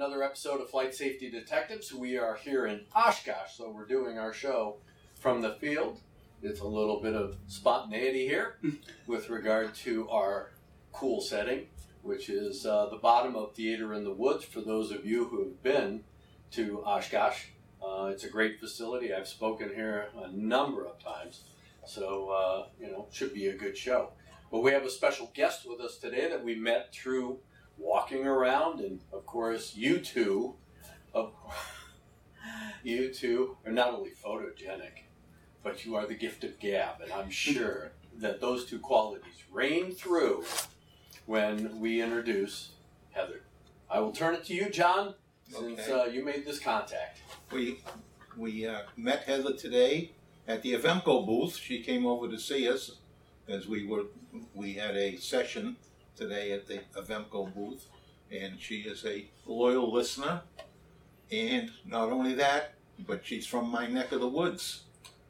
Another episode of Flight Safety Detectives. We are here in Oshkosh, so we're doing our show from the field. It's a little bit of spontaneity here with regard to our cool setting, which is uh, the bottom of Theater in the Woods. For those of you who have been to Oshkosh, uh, it's a great facility. I've spoken here a number of times, so uh, you know, should be a good show. But we have a special guest with us today that we met through walking around, and of course, you two, of, you two are not only photogenic, but you are the gift of gab, and I'm sure that those two qualities reign through when we introduce Heather. I will turn it to you, John, since Okay. uh, you made this contact. We we uh, met Heather today at the Avemco booth. She came over to see us as we were we had a session today at the Avemco booth, and she is a loyal listener. And not only that, but she's from my neck of the woods.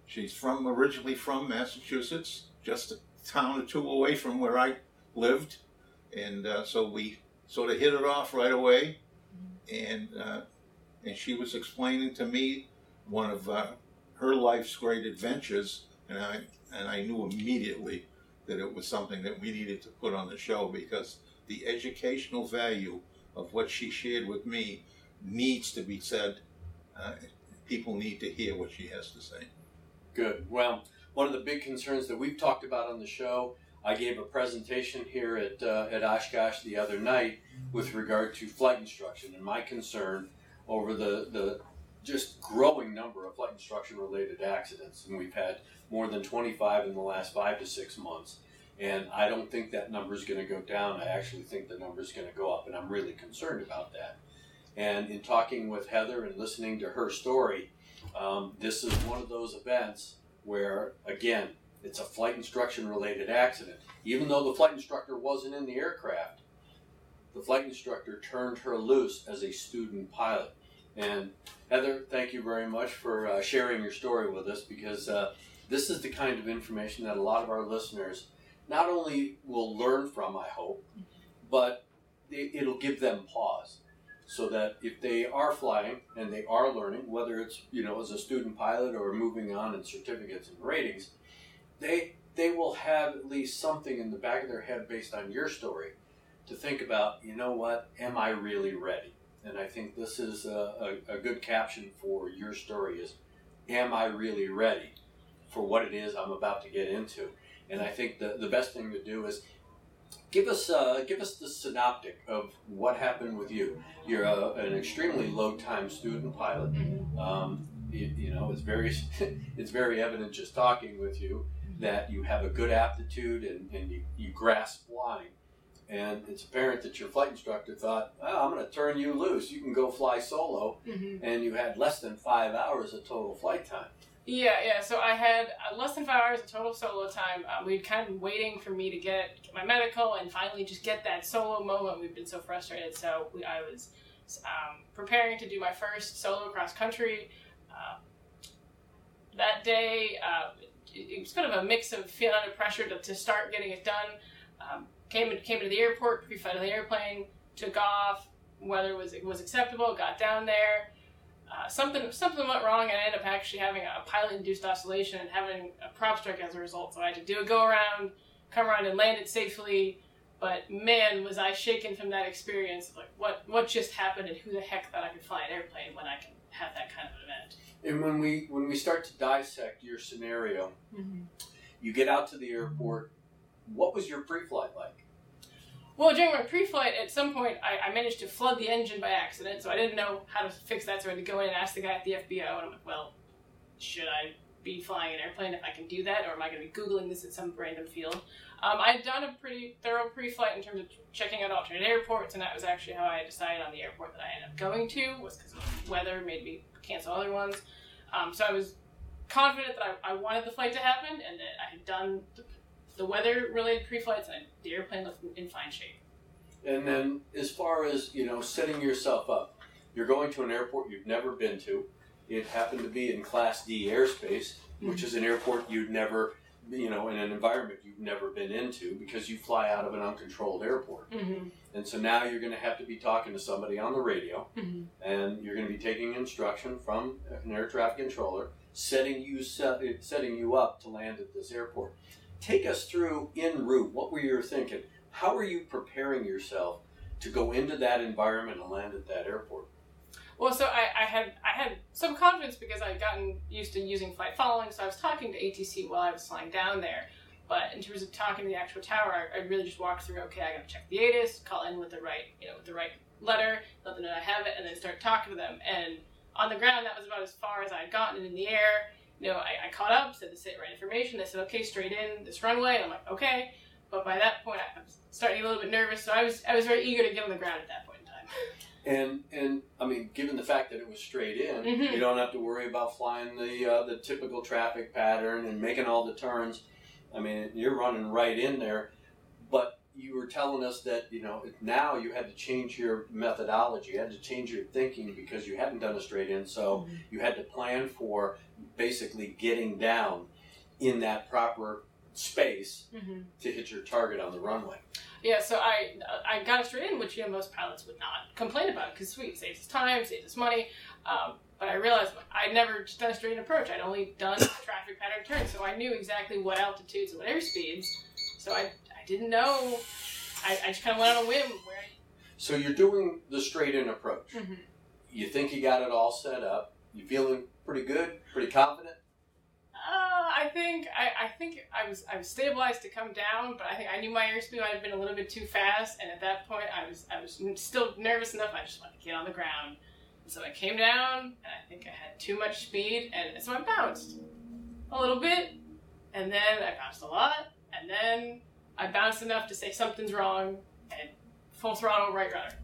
She's from originally from Massachusetts, just a town or two away from where I lived, and uh, so we sort of hit it off right away. And uh, and she was explaining to me one of uh, her life's great adventures, and I and I knew immediately that it was something that we needed to put on the show because the educational value of what she shared with me needs to be said. Uh, people need to hear what she has to say. Good. Well, one of the big concerns that we've talked about on the show, I gave a presentation here at uh, at Oshkosh the other night with regard to flight instruction and my concern over the the just growing number of flight instruction related accidents, and we've had more than 25 in the last five to six months. And I don't think that number is going to go down. I actually think the number is going to go up, and I'm really concerned about that. And in talking with Heather and listening to her story, um, this is one of those events where, again, it's a flight instruction related accident. Even though the flight instructor wasn't in the aircraft, the flight instructor turned her loose as a student pilot. And Heather, thank you very much for uh, sharing your story with us because uh, this is the kind of information that a lot of our listeners not only will learn from, I hope, but it, it'll give them pause so that if they are flying and they are learning, whether it's you know as a student pilot or moving on in certificates and ratings, they they will have at least something in the back of their head based on your story to think about. You know what? Am I really ready? And I think this is a, a, a good caption for your story: is Am I really ready for what it is I'm about to get into? And I think the, the best thing to do is give us uh, give us the synoptic of what happened with you. You're a, an extremely low time student pilot. Um, you, you know, it's very it's very evident just talking with you that you have a good aptitude and, and you, you grasp flying. And it's apparent that your flight instructor thought, oh, I'm going to turn you loose. You can go fly solo. And you had less than five hours of total flight time. Yeah, yeah. So I had uh, less than five hours of total solo time. Uh, we'd kind of been waiting for me to get, get my medical and finally just get that solo moment. We've been so frustrated. So we, I was um, preparing to do my first solo cross country. Uh, that day, uh, it, it was kind of a mix of feeling under pressure to, to start getting it done. Came came to the airport, pre-flight of the airplane, took off. Weather was was acceptable. Got down there. Uh, something something went wrong, and I ended up actually having a pilot-induced oscillation and having a prop strike as a result. So I had to do a go around, come around and land it safely. But man, was I shaken from that experience. Like, what what just happened, and who the heck thought I could fly an airplane when I can have that kind of an event? And when we when we start to dissect your scenario, Mm-hmm. you get out to the airport. What was your pre-flight like? Well, during my pre-flight, at some point, I, I managed to flood the engine by accident, so I didn't know how to fix that. So I had to go in and ask the guy at the FBO, and I'm like, "Well, should I be flying an airplane if I can do that, or am I going to be googling this at some random field?" Um, I had done a pretty thorough pre-flight in terms of checking out alternate airports, and that was actually how I decided on the airport that I ended up going to. Was because weather made me cancel other ones. Um, so I was confident that I, I wanted the flight to happen, and that I had done the, the weather-related pre-flights, and the airplane looked in fine shape. And then, as far as you know, setting yourself up, you're going to an airport you've never been to. It happened to be in Class D airspace, which is an airport you'd never, you know, in an environment you've never been into because you fly out of an uncontrolled airport. Mm-hmm. And so now you're going to have to be talking to somebody on the radio, Mhm. and you're going to be taking instruction from an air traffic controller, setting you set, setting you up to land at this airport. Take us through in route. What were you thinking? How were you preparing yourself to go into that environment and land at that airport? Well, so I, I had I had some confidence because I had gotten used to using flight following, so I was talking to ATC while I was flying down there. But in terms of talking to the actual tower, I, I really just walked through. Okay, I got to check the ATIS, call in with the right you know with the right letter, let them know I have it, and then start talking to them. And on the ground, that was about as far as I had gotten. And in the air, you know, I, I caught up, said the right information. They said, okay, straight in this runway. And I'm like, okay. But by that point, I was starting to get a little bit nervous, so I was I was very eager to get on the ground at that point in time. And and I mean, given the fact that it was straight in, Mhm. you don't have to worry about flying the uh, the typical traffic pattern and making all the turns. I mean, you're running right in there. But you were telling us that you know now you had to change your methodology, you had to change your thinking because you hadn't done a straight in, so you had to plan for basically getting down in that proper space Mm-hmm. to hit your target on the runway. Yeah, so I I got it straight in, which you know most pilots would not complain about because sweet saves us time, saves us money. Um, but I realized I'd never done a straight in approach. I'd only done traffic pattern turns, so I knew exactly what altitudes and what airspeeds. So I I didn't know. I, I just kind of went on a whim where. So you're doing the straight in approach. Mhm. You think you got it all set up. You feeling pretty good, pretty confident. Uh, I think I, I think I was I was stabilized to come down, but I think I knew my airspeed might have been a little bit too fast, and at that point I was I was still nervous enough. I just wanted to get on the ground, and so I came down, and I think I had too much speed, and so I bounced a little bit, and then I bounced a lot, and then I bounced enough to say something's wrong, and full throttle right rudder.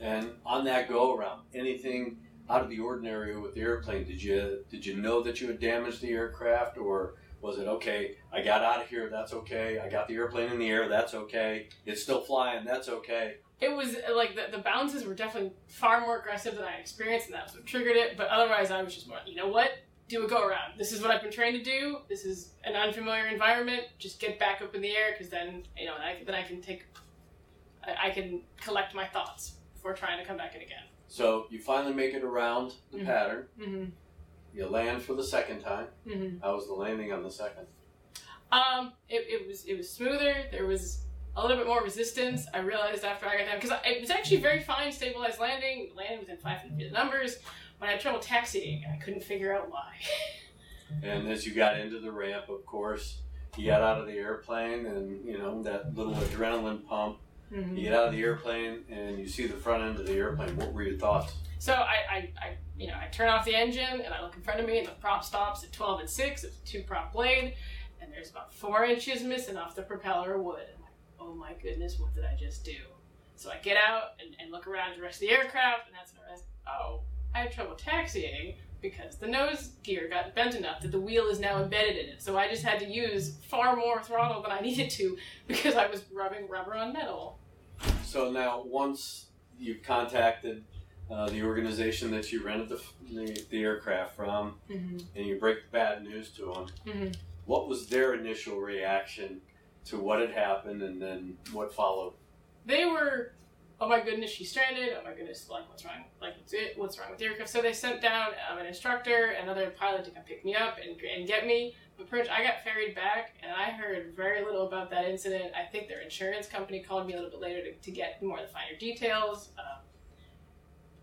And on that go around, anything out of the ordinary with the airplane? Did you did you know that you had damaged the aircraft, or was it okay? I got out of here. That's okay. I got the airplane in the air. That's okay. It's still flying. That's okay. It was like the, the bounces were definitely far more aggressive than I experienced, and that's what triggered it. But otherwise, I was just more, you know what? Do a go around. This is what I've been trained to do. This is an unfamiliar environment. Just get back up in the air, because then you know, I, then I can take, I, I can collect my thoughts before trying to come back in again. So you finally make it around the Mhm. pattern. Mm-hmm. You land for the second time. Mm-hmm. How was the landing on the second? Um, it, it was it was smoother. There was a little bit more resistance. I realized after I got down because it was actually very fine, stabilized landing, landing within five feet of the numbers. But I had trouble taxiing, and I couldn't figure out why. And as you got into the ramp, of course, you got out of the airplane, and you know that little adrenaline pump. Mm-hmm. You get out of the airplane, and you see the front end of the airplane. What were your thoughts? So I, I, I, you know, I turn off the engine and I look in front of me, and the prop stops at 12 and 6. It's a two prop blade, and there's about four inches missing off the propeller wood. I'm like, oh my goodness, what did I just do? So I get out and, and look around at the rest of the aircraft, and that's when I realize, oh, I had trouble taxiing because the nose gear got bent enough that the wheel is now embedded in it. So I just had to use far more throttle than I needed to because I was rubbing rubber on metal. So now, once you've contacted uh, the organization that you rented the, the, the aircraft from, Mm-hmm. and you break the bad news to them, Mhm. what was their initial reaction to what had happened, and then what followed? they were, oh my goodness, she's stranded. Oh my goodness, like what's wrong? Like what's it? What's wrong with the aircraft? So they sent down um, an instructor, another pilot to come pick me up and, and get me. But. I got ferried back, and I heard very little about that incident. I think their insurance company called me a little bit later to, to get more of the finer details. Uh,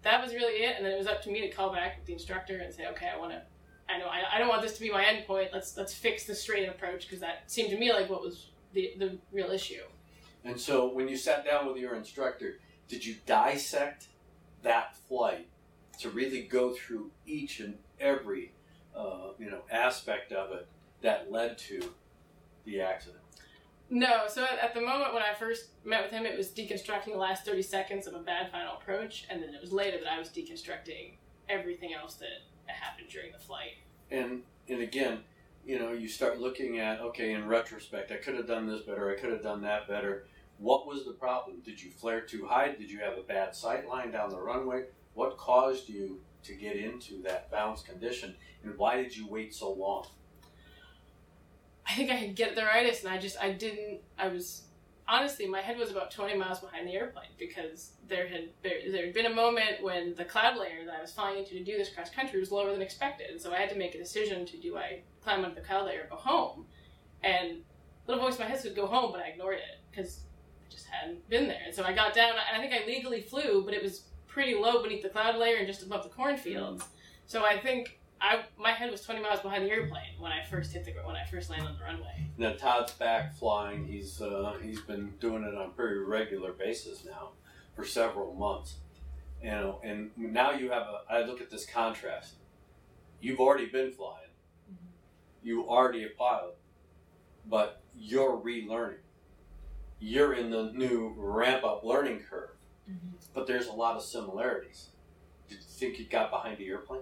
that was really it, and then it was up to me to call back with the instructor and say, okay, I want to. I know I, I don't want this to be my end point. Let's let's fix the straight approach because that seemed to me like what was the the real issue. And so when you sat down with your instructor, did you dissect that flight to really go through each and every uh, you know aspect of it that led to the accident? No, so at, at the moment when I first met with him, it was deconstructing the last 30 seconds of a bad final approach, and then it was later that I was deconstructing everything else that happened during the flight. And and again, you know, you start looking at okay, in retrospect, I could have done this better, I could have done that better. What was the problem? Did you flare too high? Did you have a bad sight line down the runway? What caused you to get into that bounce condition, and why did you wait so long? I think I had get-there-itis, and I just I didn't. I was honestly my head was about 20 miles behind the airplane because there had there, there had been a moment when the cloud layer that I was flying into to do this cross country was lower than expected, and so I had to make a decision to do I climb up the cloud layer or go home, and little voice in my head said go home, but I ignored it because I just hadn't been there, and so I got down and I think I legally flew, but it was pretty low beneath the cloud layer and just above the cornfields, mm. so I think I my head was 20 miles behind the airplane when I first hit the when I first landed on the runway. Now Todd's back flying. He's uh, he's been doing it on a pretty regular basis now for several months. You know, and now you have a. I look at this contrast. You've already been flying. You already a pilot, but you're relearning. You're in the new ramp up learning curve, but there's a lot of similarities. Did you think you got behind the airplane?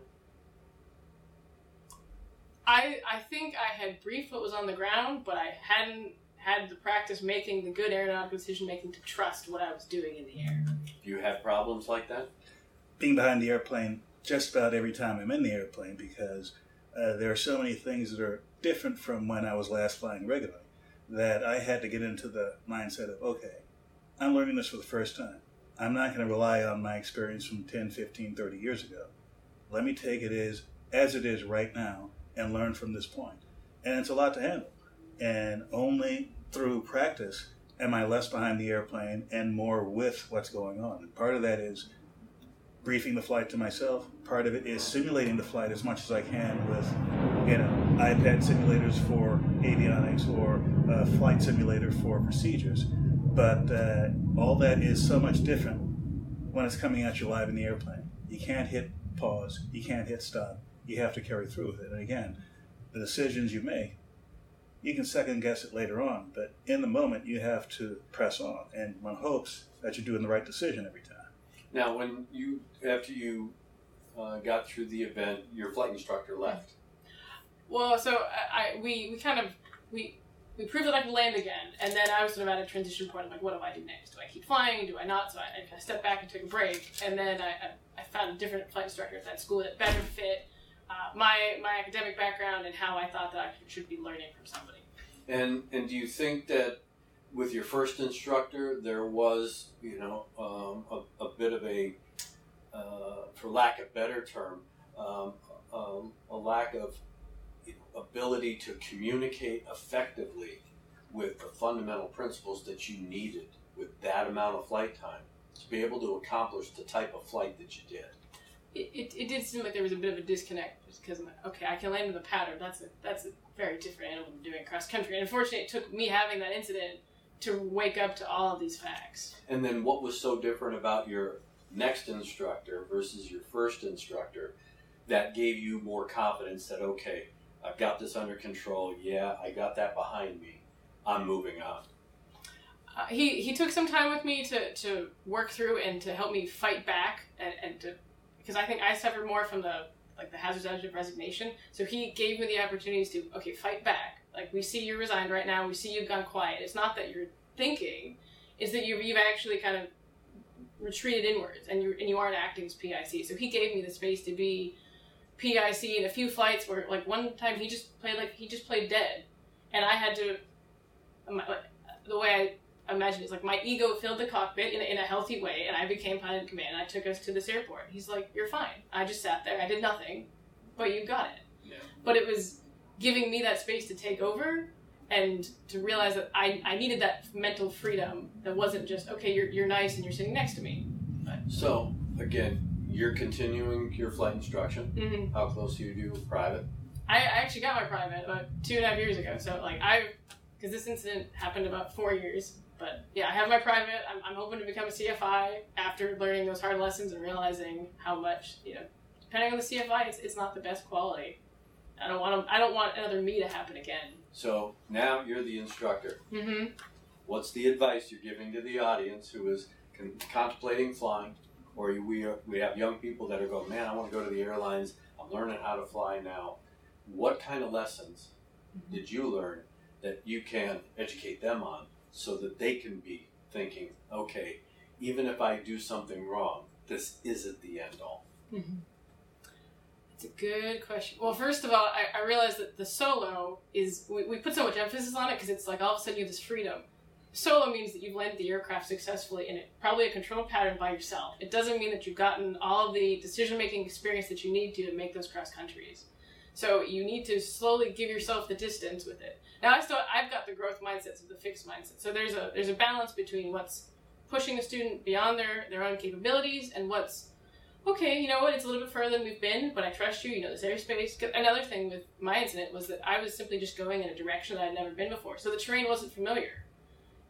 I I think I had briefed what was on the ground, but I hadn't had the practice making the good aeronautical decision making to trust what I was doing in the air. Do you have problems like that? being behind the airplane just about every time I'm in the airplane because uh, there are so many things that are different from when I was last flying regularly that I had to get into the mindset of, okay, I'm learning this for the first time. I'm not going to rely on my experience from 10, 15, 30 years ago. Let me take it as, as it is right now and learn from this point. And it's a lot to handle. And only through practice am I less behind the airplane and more with what's going on. And part of that is briefing the flight to myself. Part of it is simulating the flight as much as I can with, you know, iPad simulators for avionics or a flight simulator for procedures. But uh, all that is so much different when it's coming at you live in the airplane. You can't hit pause. You can't hit stop. You have to carry through with it. And again, the decisions you make, you can second guess it later on, but in the moment you have to press on. And one hopes that you're doing the right decision every time. Now, when you after you uh, got through the event, your flight instructor left. Well, so I, I we we kind of we we proved that I could land again, and then I was sort of at a transition point. I'm like, what do I do next? Do I keep flying? Do I not? So I, I stepped back and took a break, and then I, I, I found a different flight instructor at that school that better fit uh, my my academic background and how I thought that I should be learning from somebody. And and do you think that with your first instructor there was you know um, a, a bit of a uh, for lack of better term um, um, a lack of ability to communicate effectively with the fundamental principles that you needed with that amount of flight time to be able to accomplish the type of flight that you did. It, it, it did seem like there was a bit of a disconnect just because I'm like, okay, I can land in the pattern. That's a that's a very different animal than doing cross country. And unfortunately, it took me having that incident to wake up to all of these facts. And then what was so different about your next instructor versus your first instructor that gave you more confidence that, okay, I've got this under control. Yeah, I got that behind me. I'm moving on. Uh, he he took some time with me to, to work through and to help me fight back and, and to because I think I suffered more from the like the hazard's edge of resignation. So he gave me the opportunities to okay fight back. Like we see you resigned right now. We see you've gone quiet. It's not that you're thinking, it's that you've, you've actually kind of retreated inwards and you and you aren't acting as PIC. So he gave me the space to be PIC in a few flights where like one time he just played like he just played dead, and I had to. The way I imagine it is like my ego filled the cockpit in a, in a healthy way, and I became pilot in command. And I took us to this airport. He's like, "You're fine." I just sat there. I did nothing, but you got it. Yeah. But it was giving me that space to take over and to realize that I, I needed that mental freedom that wasn't just okay you're, you're nice and you're sitting next to me So again, you're continuing your flight instruction. mm-hmm. How close do you do private? I, I actually got my private about two and a half years ago so like I because this incident happened about four years but yeah I have my private I'm, I'm hoping to become a CFI after learning those hard lessons and realizing how much you know depending on the CFI it's, it's not the best quality I don't want to, I don't want another me to happen again So now you're the instructor. mm-hmm. What's the advice you're giving to the audience who is con- contemplating flying, or you, we are, we have young people that are going, man, I want to go to the airlines. I'm learning how to fly now. What kind of lessons did you learn that you can educate them on so that they can be thinking, okay, even if I do something wrong, this isn't the end all. Mm-hmm. It's a good question. Well, first of all, I, I realized that the solo is, we, we put so much emphasis on it because it's like all of a sudden you have this freedom. Solo means that you've landed the aircraft successfully in it, probably a control pattern by yourself. It doesn't mean that you've gotten all of the decision making experience that you need to to make those cross countries. So you need to slowly give yourself the distance with it. Now I still I've got the growth mindsets of the fixed mindset. So there's a there's a balance between what's pushing the student beyond their, their own capabilities and what's okay, you know what, it's a little bit further than we've been, but I trust you, you know this airspace. Another thing with my incident was that I was simply just going in a direction that I'd never been before. So the terrain wasn't familiar.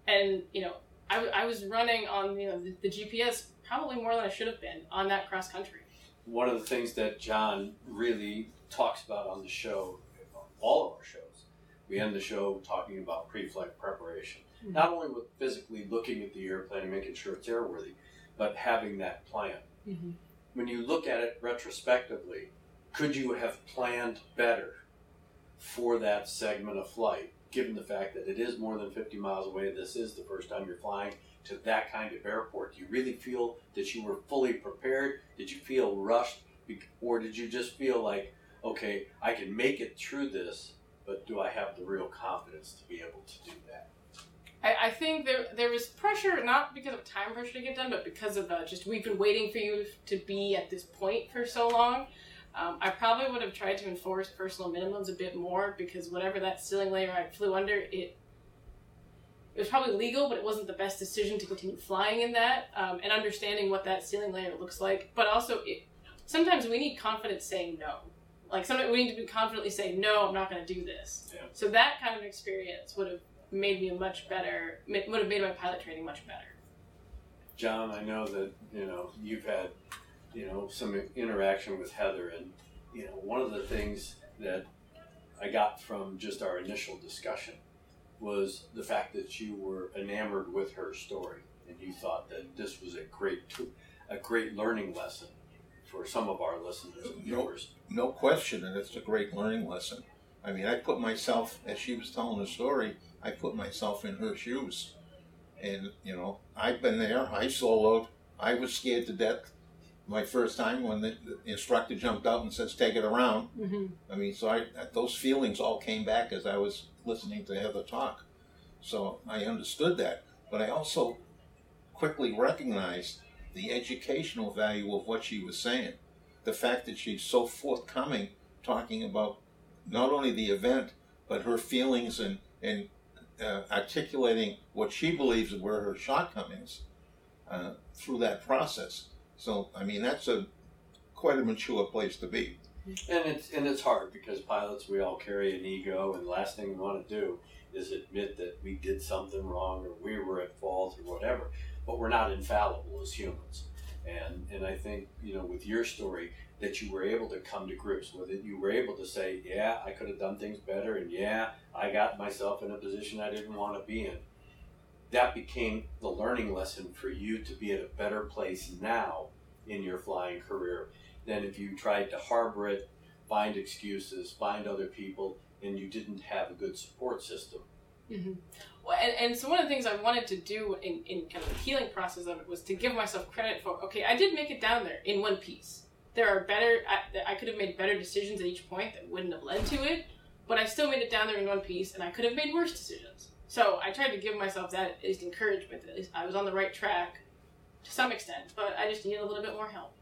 And, you know, I was running on, you know, the, the GPS probably more than I should have been on that cross country. One of the things that John really talks about on the show, all of our shows, we end the show talking about pre-flight preparation. Mhm. Not only with physically looking at the airplane and making sure it's airworthy, but having that plan. Mm-hmm. When you look at it retrospectively, could you have planned better for that segment of flight, given the fact that it is more than 50 miles away, this is the first time you're flying to that kind of airport? Do you really feel that you were fully prepared? Did you feel rushed? Or did you just feel like, okay, I can make it through this, but do I have the real confidence to be able to do that? I, I think there there was pressure not because of time pressure to get done, but because of uh, just we've been waiting for you to be at this point for so long. Um, I probably would have tried to enforce personal minimums a bit more because whatever that ceiling layer I flew under, it it was probably legal, but it wasn't the best decision to continue flying in that um, and understanding what that ceiling layer looks like. But also, it, sometimes we need confidence saying no. Like sometimes we need to be confidently say no, I'm not going to do this. Yeah. So that kind of experience would have made me a much better would have made my pilot training much better. John, I know that you know you've had you know some interaction with Heather, and you know one of the things that I got from just our initial discussion was the fact that you were enamored with her story, and you thought that this was a great to- a great learning lesson for some of our listeners and Nope. viewers. No question, and it's a great learning lesson. I mean, I put myself, as she was telling the story, I put myself in her shoes. And, you know, I've been there, I soloed, I was scared to death my first time when the, the instructor jumped out and says, take it around. Mm-hmm. I mean, so I, those feelings all came back as I was listening to Heather talk. So I understood that. But I also quickly recognized the educational value of what she was saying. The fact that she's so forthcoming talking about not only the event, but her feelings and, and uh, articulating what she believes were her shortcomings uh, through that process. So, I mean, that's a quite a mature place to be. And it's and it's hard because pilots we all carry an ego, and the last thing we want to do is admit that we did something wrong or we were at fault or whatever. But we're not infallible as humans, and and I think you know with your story that you were able to come to grips with it. You were able to say, yeah, I could have done things better, and yeah, I got myself in a position I didn't want to be in. That became the learning lesson for you to be at a better place now in your flying career than if you tried to harbor it, find excuses, find other people, and you didn't have a good support system. Mm-hmm. Well, and, and so one of the things I wanted to do in, in kind of the healing process of it was to give myself credit for okay, I did make it down there in one piece. There are better, I, I could have made better decisions at each point that wouldn't have led to it, but I still made it down there in one piece, and I could have made worse decisions. So I tried to give myself that at least encouragement that at least I was on the right track to some extent, but I just needed a little bit more help.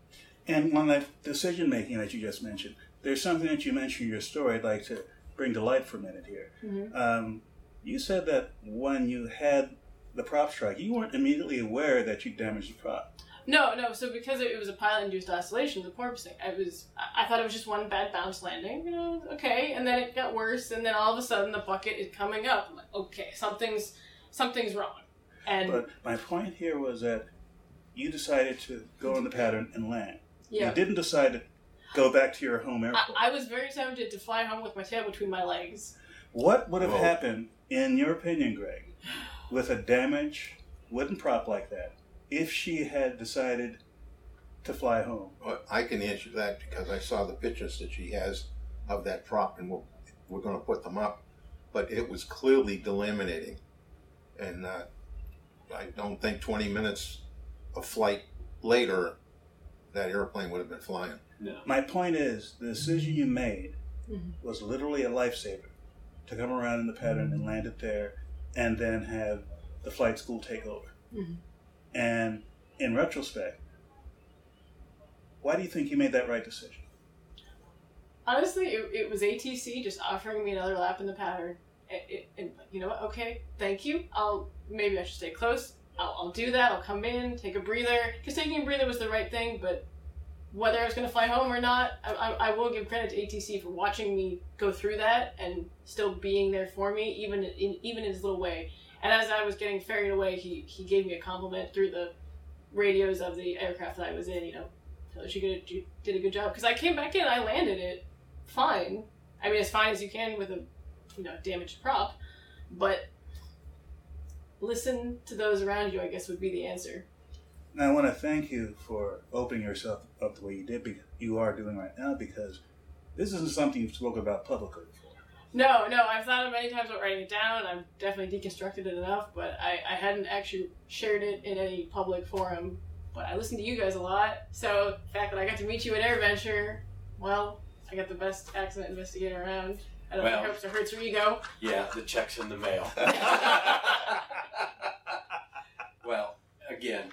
And on that decision making that you just mentioned, there's something that you mentioned in your story I'd like to bring to light for a minute here. Mhm. Um, you said that when you had the prop strike, you weren't immediately aware that you damaged the prop. No, no. So because it was a pilot-induced oscillation, the porpoising, I was, I thought it was just one bad bounce landing. You know, okay, and then it got worse, and then all of a sudden the bucket is coming up. I'm like, okay, something's, something's wrong, and But my point here was that you decided to go on the pattern and land. yeah, You didn't decide to go back to your home airport. I, I was very tempted to fly home with my tail between my legs. What would have Whoa. happened, in your opinion, Greg, with a damaged wooden prop like that if she had decided to fly home? Well, I can answer that because I saw the pictures that she has of that prop, and we're, we're going to put them up. But it was clearly delaminating, and uh, I don't think 20 minutes of flight later, that airplane would have been flying. No. My point is, the decision you made Mhm. was literally a lifesaver to come around in the pattern and land it there and then have the flight school take over. Mhm. And in retrospect, why do you think you made that right decision? Honestly, it, it was ATC just offering me another lap in the pattern. It, it, and you know what? Okay, thank you. I'll maybe I should stay close. I'll, I'll do that. I'll come in, take a breather. Because taking a breather was the right thing, but whether I was going to fly home or not, I, I, I will give credit to ATC for watching me go through that and still being there for me, even in even in his little way. And as I was getting ferried away, he, he gave me a compliment through the radios of the aircraft that I was in. You know, us you did, you did a good job. Because I came back in, I landed it fine. I mean, as fine as you can with a you know damaged prop, but listen to those around you. I guess would be the answer. Now, I want to thank you for opening yourself up the way you did, you are doing right now, because this isn't something you've spoken about publicly before. No, no, I've thought of many times about writing it down. I've definitely deconstructed it enough, but I, I hadn't actually shared it in any public forum. But I listen to you guys a lot, so the fact that I got to meet you at AirVenture, well, I got the best accident investigator around. I don't know Well. if it helps or hurts your ego. Yeah, the check's in the mail. well, again,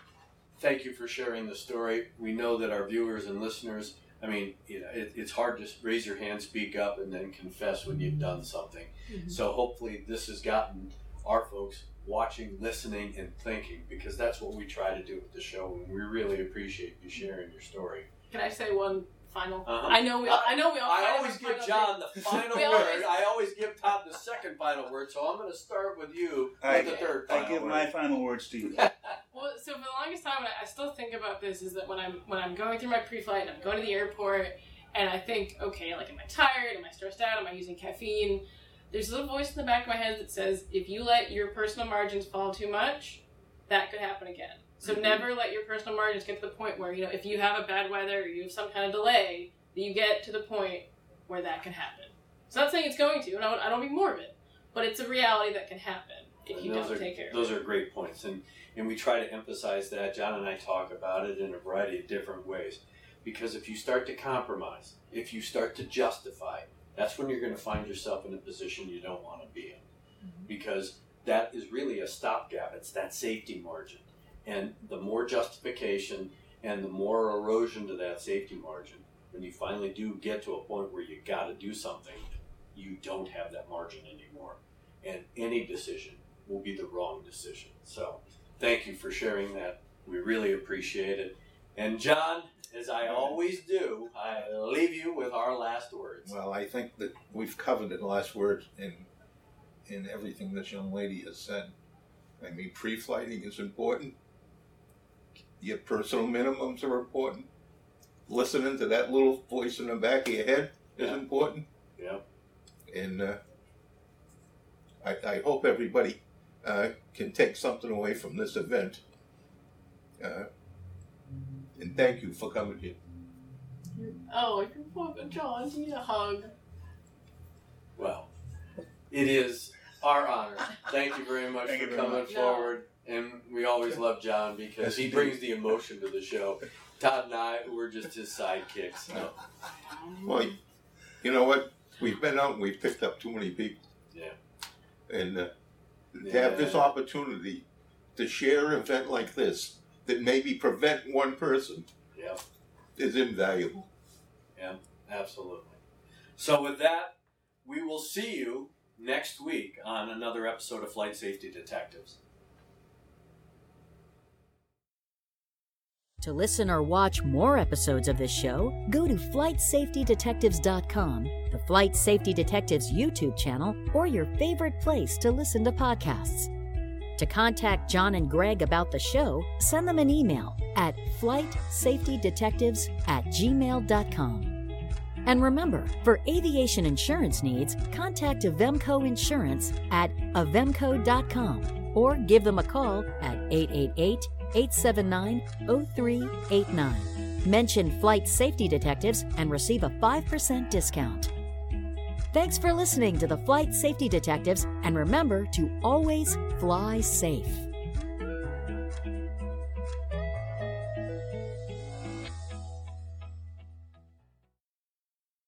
thank you for sharing the story. We know that our viewers and listeners, I mean, you know, it, it's hard to raise your hand, speak up, and then confess when you've done something. Mhm. So hopefully, this has gotten our folks watching, listening, and thinking because that's what we try to do with the show, and we really appreciate you sharing your story. Can I say one final? Uh-huh. I know we all, I know we all. I always give final John the final word. always- I always give Todd the second final word, so I'm going to start with you I- with the third I give word. my final words to you. Well, so for the longest time, I I still think about this is that when I'm when I'm going through my pre-flight and I'm going to the airport, and I think, okay, like, am I tired? Am I stressed out? Am I using caffeine? There's a little voice in the back of my head that says, if you let your personal margins fall too much, that could happen again. So Mhm. never let your personal margins get to the point where you know if you have a bad weather or you have some kind of delay, you get to the point where that can happen. It's not saying it's going to, and I don't, I don't mean morbid, but it's a reality that can happen if And you those don't are, take care of Those are great points, and and we try to emphasize that. John and I talk about it in a variety of different ways, because if you start to compromise, if you start to justify, that's when you're going to find yourself in a position you don't want to be in, Mm-hmm. because that is really a stopgap. It's that safety margin, and the more justification and the more erosion to that safety margin, when you finally do get to a point where you got to do something, you don't have that margin anymore and any decision will be the wrong decision. So, thank you for sharing that. We really appreciate it. And, John, as I always do, I leave you with our last words. Well, I think that we've covered the last word in in everything this young lady has said. I mean, pre-flighting is important. Your personal minimums are important. Listening to that little voice in the back of your head is Yeah. important. Yeah. And uh, I, I hope everybody uh, can take something away from this event. Uh, and thank you for coming here. Oh, you're welcome, John. You need a hug. Well, it is our honor. Thank you very much Thank for coming much. forward. And we always love John because Yes, he indeed. brings the emotion to the show. Todd and I, we're just his sidekicks. No. Well, you know what? We've been out and we've picked up too many people. Yeah. And uh, to have this opportunity to share an event like this that maybe prevent one person Yeah. is invaluable. Yeah, absolutely. So with that, we will see you next week on another episode of Flight Safety Detectives. To listen or watch more episodes of this show, go to FlightSafetyDetectives.com, the Flight Safety Detectives YouTube channel, or your favorite place to listen to podcasts. To contact John and Greg about the show, send them an email at flightsafetydetectives at gmail.com. And remember, for aviation insurance needs, contact Avemco Insurance at avemco.com or give them a call at 888 879 0389. Mention Flight Safety Detectives and receive a 5% discount. Thanks for listening to the Flight Safety Detectives, and remember to always fly safe.